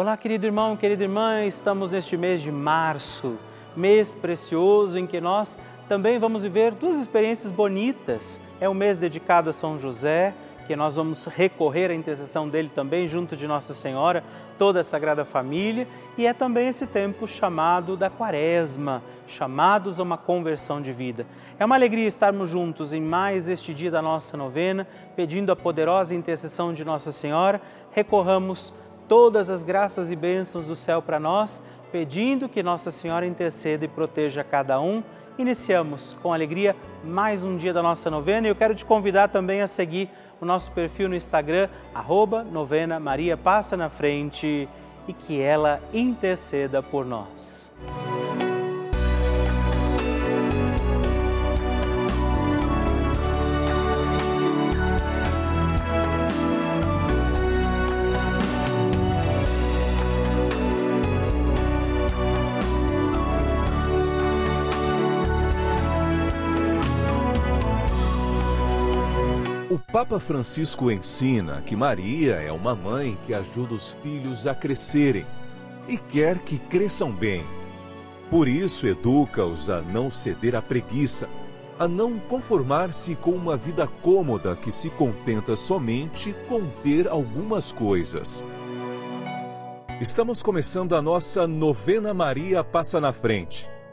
Olá, querido irmão, querida irmã, estamos neste mês de março, mês precioso em que nós também vamos viver duas experiências bonitas. É um mês dedicado a São José, que nós vamos recorrer à intercessão dele também, junto de Nossa Senhora, toda a Sagrada Família, e é também esse tempo chamado da Quaresma, chamados a uma conversão de vida. É uma alegria estarmos juntos em mais este dia da nossa novena, pedindo a poderosa intercessão de Nossa Senhora, recorramos todas as graças e bênçãos do céu para nós, pedindo que Nossa Senhora interceda e proteja cada um. Iniciamos com alegria mais um dia da nossa novena e eu quero te convidar também a seguir o nosso perfil no Instagram, arroba novena Maria Passa na Frente e que ela interceda por nós. O Papa Francisco ensina que Maria é uma mãe que ajuda os filhos a crescerem e quer que cresçam bem. Por isso, educa-os a não ceder à preguiça, a não conformar-se com uma vida cômoda que se contenta somente com ter algumas coisas. Estamos começando a nossa novena Maria Passa na Frente.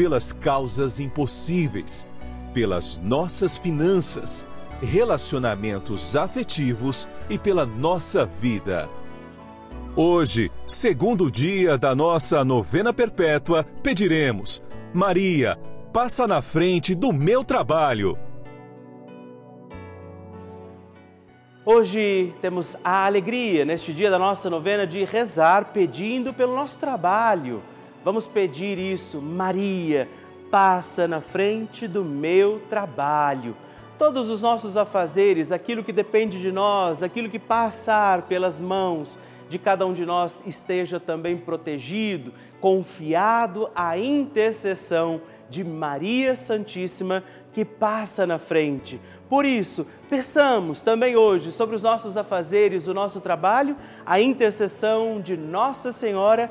pelas causas impossíveis, pelas nossas finanças, relacionamentos afetivos e pela nossa vida. Hoje, segundo dia da nossa novena perpétua, pediremos: Maria, passa na frente do meu trabalho. Hoje temos a alegria, neste dia da nossa novena, de rezar pedindo pelo nosso trabalho Vamos pedir isso, Maria, passa na frente do meu trabalho. Todos os nossos afazeres, aquilo que depende de nós, aquilo que passar pelas mãos de cada um de nós, esteja também protegido, confiado à intercessão de Maria Santíssima que passa na frente. Por isso, peçamos também hoje sobre os nossos afazeres, o nosso trabalho, a intercessão de Nossa Senhora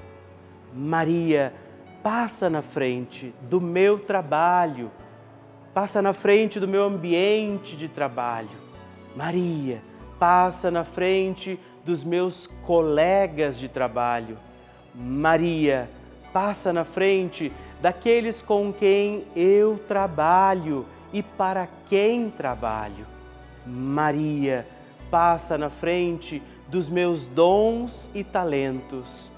Maria, passa na frente do meu trabalho, passa na frente do meu ambiente de trabalho. Maria, passa na frente dos meus colegas de trabalho. Maria, passa na frente daqueles com quem eu trabalho e para quem trabalho. Maria, passa na frente dos meus dons e talentos.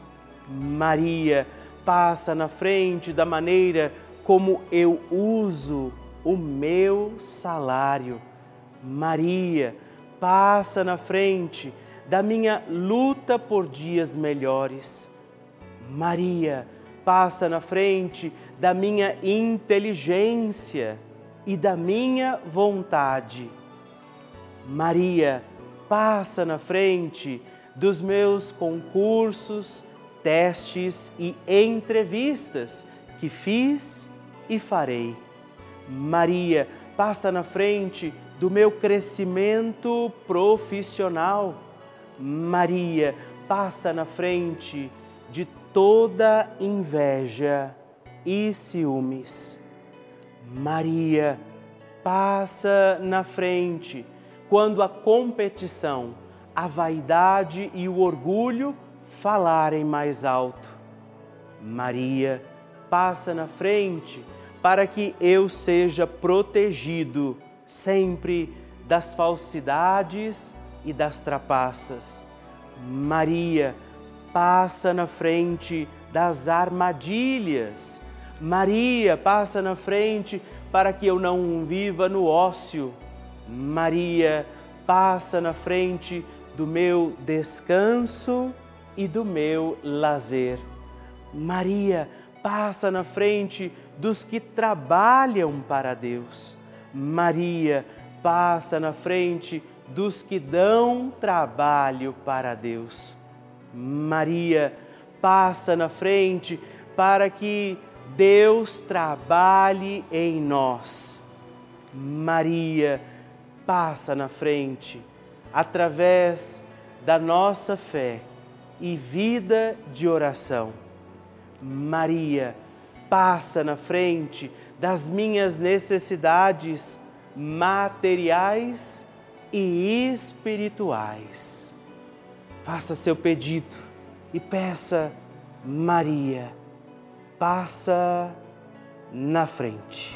Maria passa na frente da maneira como eu uso o meu salário. Maria passa na frente da minha luta por dias melhores. Maria passa na frente da minha inteligência e da minha vontade. Maria passa na frente dos meus concursos, testes e entrevistas que fiz e farei. Maria, passa na frente do meu crescimento profissional. Maria, passa na frente de toda inveja e ciúmes. Maria, passa na frente quando a competição, a vaidade e o orgulho falarem mais alto. Maria, passa na frente para que eu seja protegido sempre das falsidades e das trapaças. Maria, passa na frente das armadilhas. Maria, passa na frente para que eu não viva no ócio. Maria, passa na frente do meu descanso e do meu lazer. Maria, passa na frente dos que trabalham para Deus. Maria passa na frente dos que dão trabalho para Deus. Maria passa na frente para que Deus trabalhe em nós. Maria passa na frente através da nossa fé e vida de oração. Maria passa na frente das minhas necessidades materiais e espirituais. Faça seu pedido e peça, Maria, passa na frente.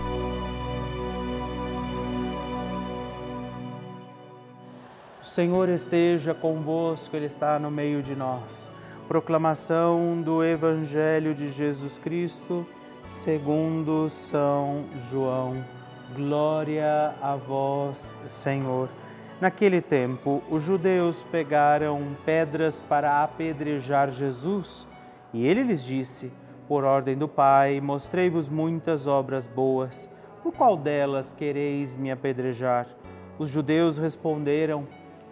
Senhor esteja convosco, Ele está no meio de nós. Proclamação do Evangelho de Jesus Cristo, segundo São João. Glória a vós, Senhor. Naquele tempo, os judeus pegaram pedras para apedrejar Jesus, e ele lhes disse: Por ordem do Pai, mostrei-vos muitas obras boas. Por qual delas quereis me apedrejar? Os judeus responderam: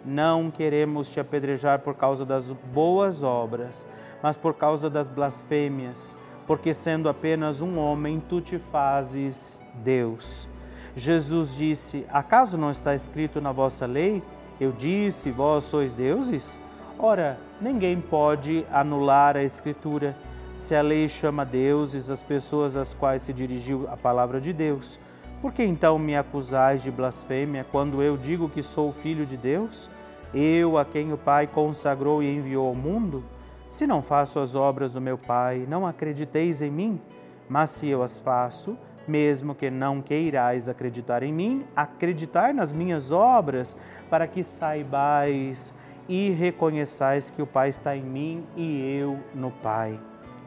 não queremos te apedrejar por causa das boas obras, mas por causa das blasfêmias, porque sendo apenas um homem, tu te fazes Deus. Jesus disse: Acaso não está escrito na vossa lei? Eu disse: Vós sois deuses? Ora, ninguém pode anular a Escritura. Se a lei chama deuses as pessoas às quais se dirigiu a palavra de Deus, por que então me acusais de blasfêmia quando eu digo que sou filho de Deus? Eu, a quem o Pai consagrou e enviou ao mundo? Se não faço as obras do meu Pai, não acrediteis em mim, mas se eu as faço, mesmo que não queirais acreditar em mim, acreditar nas minhas obras, para que saibais e reconheçais que o Pai está em mim e eu no Pai.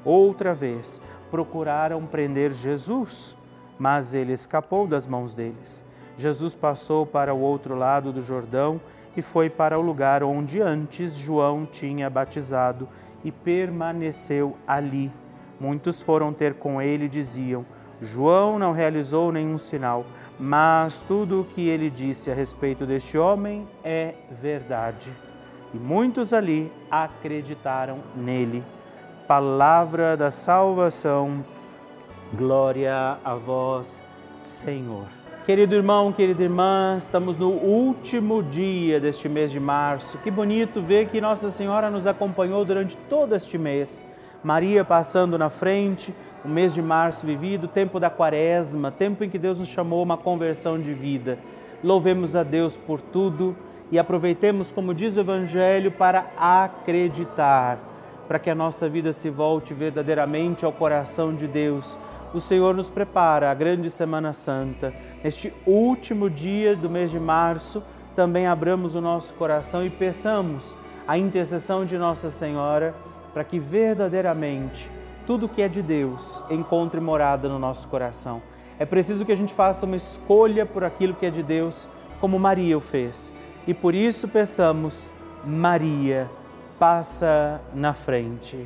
Outra vez procuraram prender Jesus, mas ele escapou das mãos deles. Jesus passou para o outro lado do Jordão e foi para o lugar onde antes João tinha batizado e permaneceu ali. Muitos foram ter com ele e diziam: João não realizou nenhum sinal, mas tudo o que ele disse a respeito deste homem é verdade. E muitos ali acreditaram nele. Palavra da salvação, glória a vós, Senhor. Querido irmão, querida irmã, estamos no último dia deste mês de março. Que bonito ver que Nossa Senhora nos acompanhou durante todo este mês. Maria passando na frente, o mês de março vivido, tempo da quaresma, tempo em que Deus nos chamou a uma conversão de vida. Louvemos a Deus por tudo e aproveitemos, como diz o Evangelho, para acreditar, para que a nossa vida se volte verdadeiramente ao coração de Deus. O Senhor nos prepara a grande Semana Santa. Neste último dia do mês de março, também abramos o nosso coração e peçamos a intercessão de Nossa Senhora para que verdadeiramente tudo que é de Deus encontre morada no nosso coração. É preciso que a gente faça uma escolha por aquilo que é de Deus, como Maria o fez. E por isso peçamos, Maria, passa na frente.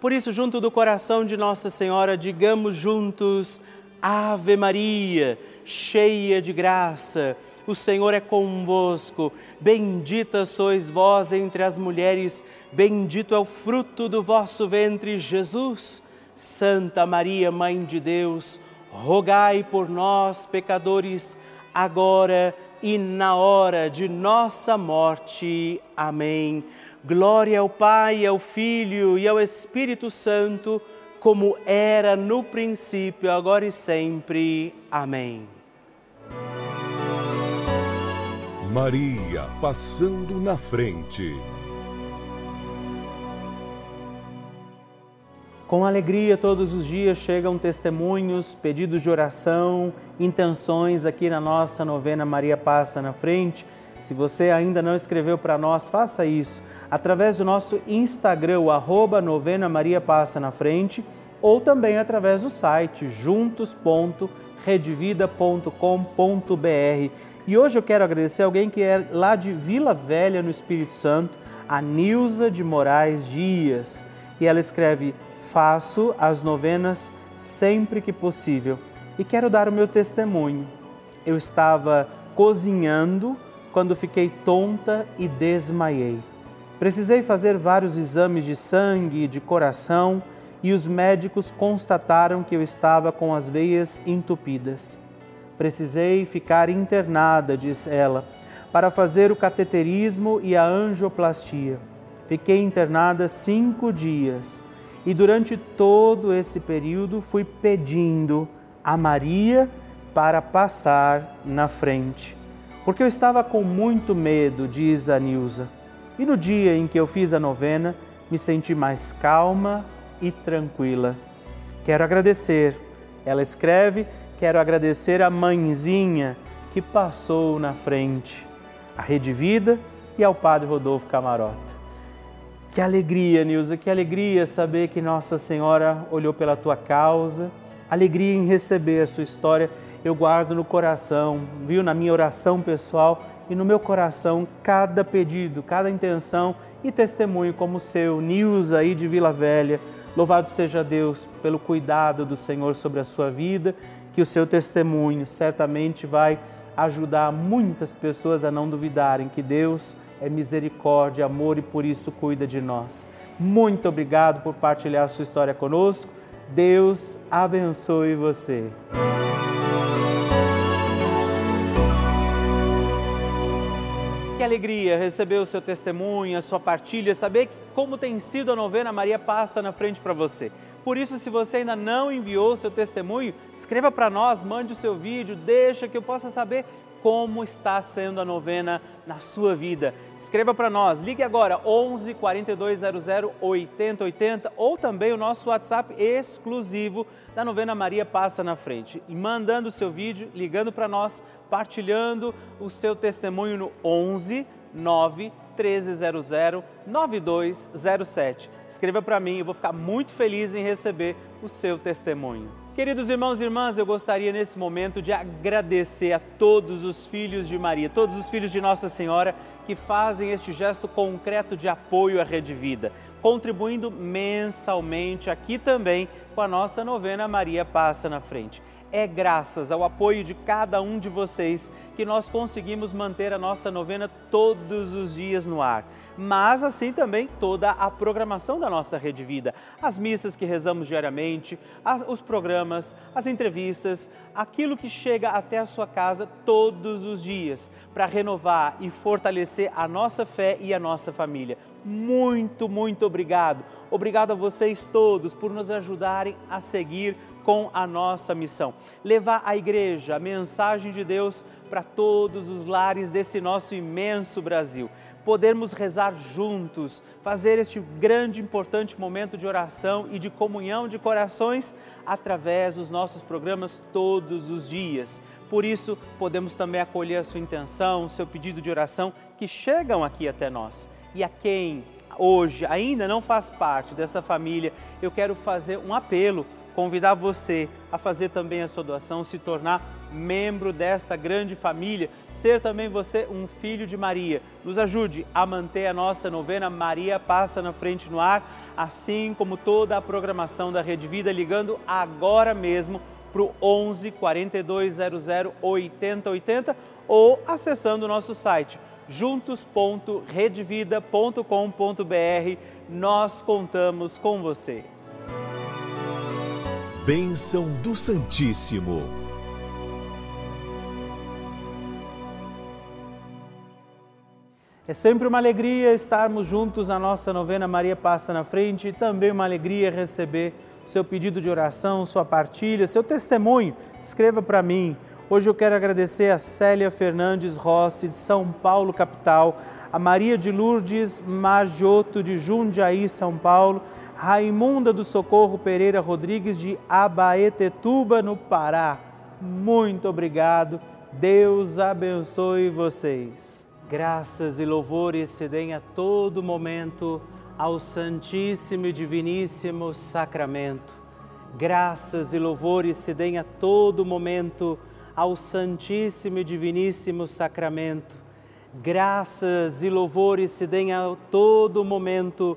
Por isso, junto do coração de Nossa Senhora, digamos juntos: Ave Maria, cheia de graça, o Senhor é convosco. Bendita sois vós entre as mulheres Bendito é o fruto do vosso ventre, Jesus. Santa Maria, Mãe de Deus, rogai por nós, pecadores, agora e na hora de nossa morte. Amém. Glória ao Pai, ao Filho e ao Espírito Santo, como era no princípio, agora e sempre. Amém. Maria passando na frente. Com alegria, todos os dias chegam testemunhos, pedidos de oração, intenções aqui na nossa novena Maria Passa na Frente. Se você ainda não escreveu para nós, faça isso através do nosso Instagram, o arroba novena Maria Passa na Frente, ou também através do site juntos.redvida.com.br. E hoje eu quero agradecer alguém que é lá de Vila Velha, no Espírito Santo, a Nilza de Moraes Dias. E ela escreve: Faço as novenas sempre que possível e quero dar o meu testemunho. Eu estava cozinhando quando fiquei tonta e desmaiei. Precisei fazer vários exames de sangue e de coração e os médicos constataram que eu estava com as veias entupidas. Precisei ficar internada, diz ela, para fazer o cateterismo e a angioplastia. Fiquei internada cinco dias e durante todo esse período fui pedindo a Maria para passar na frente, porque eu estava com muito medo, diz a Nilza. E no dia em que eu fiz a novena, me senti mais calma e tranquila. Quero agradecer. Ela escreve: quero agradecer a mãezinha que passou na frente, a Rede Vida e ao Padre Rodolfo Camarota. Que alegria, Nilza, que alegria saber que Nossa Senhora olhou pela tua causa, alegria em receber a sua história. Eu guardo no coração, viu, na minha oração pessoal e no meu coração cada pedido, cada intenção e testemunho como o seu, Nilza aí de Vila Velha. Louvado seja Deus pelo cuidado do Senhor sobre a sua vida, que o seu testemunho certamente vai ajudar muitas pessoas a não duvidarem que Deus é misericórdia, amor e por isso cuida de nós. Muito obrigado por partilhar sua história conosco. Deus abençoe você. Alegria receber o seu testemunho, a sua partilha, saber como tem sido a novena Maria Passa na frente para você. Por isso, se você ainda não enviou o seu testemunho, escreva para nós, mande o seu vídeo, deixa que eu possa saber como está sendo a novena na sua vida. Escreva para nós, ligue agora 11 4200 8080 ou também o nosso WhatsApp exclusivo da novena Maria Passa na Frente. Mandando o seu vídeo, ligando para nós, partilhando o seu testemunho no 11 9 1300 9207. Escreva para mim, eu vou ficar muito feliz em receber o seu testemunho. Queridos irmãos e irmãs, eu gostaria nesse momento de agradecer a todos os filhos de Maria, todos os filhos de Nossa Senhora que fazem este gesto concreto de apoio à Rede Vida, contribuindo mensalmente aqui também com a nossa novena Maria Passa na Frente. É graças ao apoio de cada um de vocês que nós conseguimos manter a nossa novena todos os dias no ar mas assim também toda a programação da nossa Rede Vida. As missas que rezamos diariamente, as, os programas, as entrevistas, aquilo que chega até a sua casa todos os dias para renovar e fortalecer a nossa fé e a nossa família. Muito, muito obrigado. Obrigado a vocês todos por nos ajudarem a seguir com a nossa missão. Levar a igreja, a mensagem de Deus para todos os lares desse nosso imenso Brasil podermos rezar juntos, fazer este grande importante momento de oração e de comunhão de corações através dos nossos programas todos os dias. Por isso, podemos também acolher a sua intenção, o seu pedido de oração que chegam aqui até nós. E a quem hoje ainda não faz parte dessa família, eu quero fazer um apelo convidar você a fazer também a sua doação, se tornar membro desta grande família, ser também você um filho de Maria. Nos ajude a manter a nossa novena Maria Passa na Frente no ar, assim como toda a programação da Rede Vida, ligando agora mesmo para o 11 4200 8080 ou acessando o nosso site juntos.redvida.com.br. Nós contamos com você. Bênção do Santíssimo. É sempre uma alegria estarmos juntos na nossa novena Maria Passa na Frente e também uma alegria receber seu pedido de oração, sua partilha, seu testemunho. Escreva para mim. Hoje eu quero agradecer a Célia Fernandes Rossi, de São Paulo, capital, a Maria de Lourdes Magioto, de Jundiaí, São Paulo, Raimunda do Socorro Pereira Rodrigues de Abaetetuba, no Pará. Muito obrigado. Deus abençoe vocês. Graças e louvores se deem a todo momento ao Santíssimo e Diviníssimo Sacramento. Graças e louvores se deem a todo momento ao Santíssimo e Diviníssimo Sacramento. Graças e louvores se deem a todo momento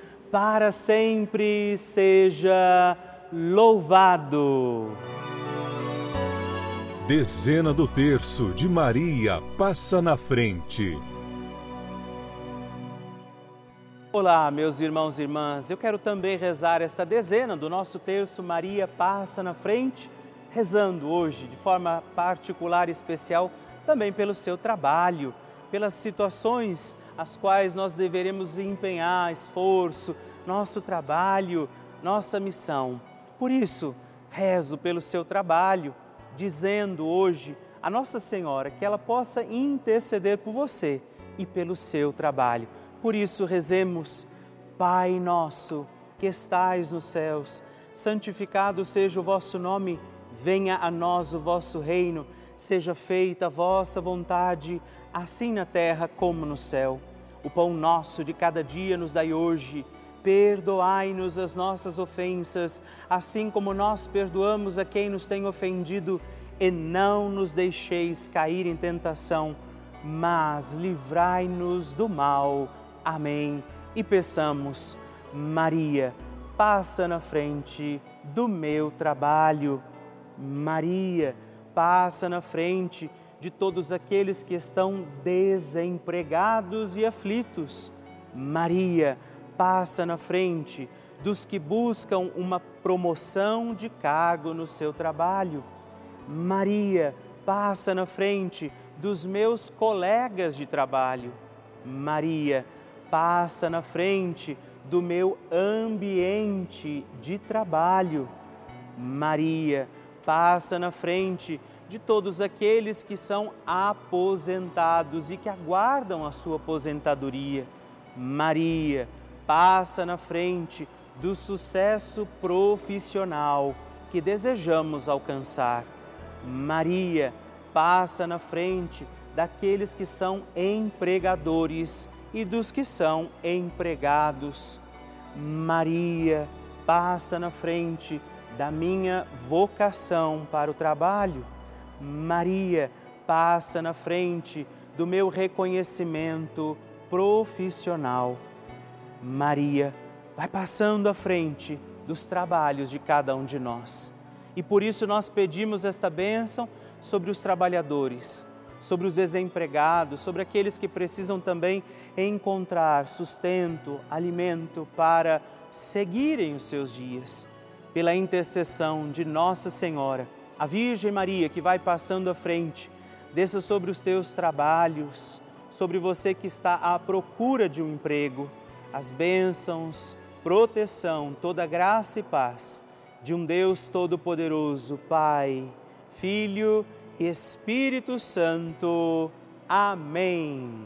para sempre seja louvado. Dezena do terço de Maria passa na frente. Olá, meus irmãos e irmãs. Eu quero também rezar esta dezena do nosso terço Maria passa na frente, rezando hoje de forma particular e especial também pelo seu trabalho, pelas situações as quais nós deveremos empenhar esforço, nosso trabalho, nossa missão. Por isso, rezo pelo seu trabalho dizendo hoje a Nossa Senhora que ela possa interceder por você e pelo seu trabalho. Por isso, rezemos, Pai nosso que estais nos céus, santificado seja o vosso nome, venha a nós o vosso reino, seja feita a vossa vontade, assim na terra como no céu. O pão nosso de cada dia nos dai hoje Perdoai-nos as nossas ofensas, assim como nós perdoamos a quem nos tem ofendido, e não nos deixeis cair em tentação, mas livrai-nos do mal. Amém. E peçamos, Maria, passa na frente do meu trabalho. Maria, passa na frente de todos aqueles que estão desempregados e aflitos. Maria, passa na frente dos que buscam uma promoção de cargo no seu trabalho. Maria passa na frente dos meus colegas de trabalho. Maria passa na frente do meu ambiente de trabalho. Maria passa na frente de todos aqueles que são aposentados e que aguardam a sua aposentadoria. Maria passa na frente do sucesso profissional que desejamos alcançar. Maria passa na frente daqueles que são empregadores e dos que são empregados. Maria passa na frente da minha vocação para o trabalho. Maria passa na frente do meu reconhecimento profissional. Maria vai passando à frente dos trabalhos de cada um de nós. E por isso nós pedimos esta bênção sobre os trabalhadores, sobre os desempregados, sobre aqueles que precisam também encontrar sustento, alimento para seguirem os seus dias. Pela intercessão de Nossa Senhora, a Virgem Maria que vai passando à frente, desça sobre os teus trabalhos, sobre você que está à procura de um emprego, as bênçãos, proteção, toda graça e paz de um Deus Todo-Poderoso, Pai, Filho e Espírito Santo. Amém.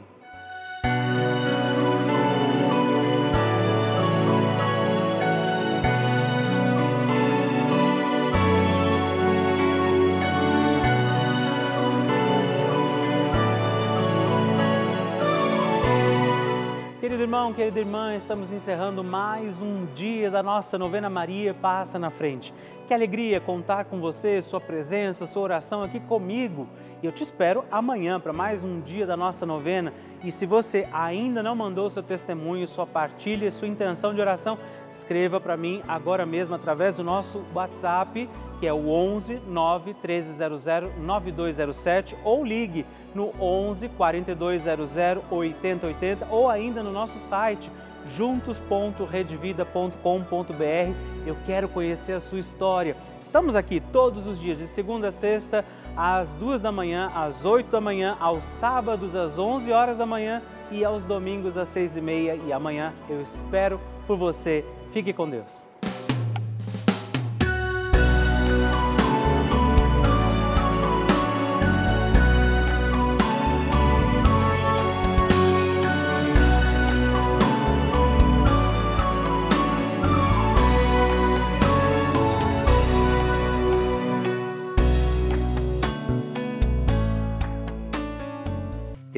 Irmão, querida irmã, estamos encerrando mais um dia da nossa novena Maria Passa na Frente. Que alegria contar com você, sua presença, sua oração aqui comigo. E eu te espero amanhã para mais um dia da nossa novena. E se você ainda não mandou seu testemunho, sua partilha, sua intenção de oração, escreva para mim agora mesmo através do nosso WhatsApp, que é o 11 9 1300 9207 ou ligue no 11 4200 8080 ou ainda no nosso site juntos.redvida.com.br. Eu quero conhecer a sua história. Estamos aqui todos os dias, de segunda a sexta, às duas da manhã, às oito da manhã, aos sábados às onze horas da manhã e aos domingos às seis e meia. E amanhã eu espero por você. Fique com Deus.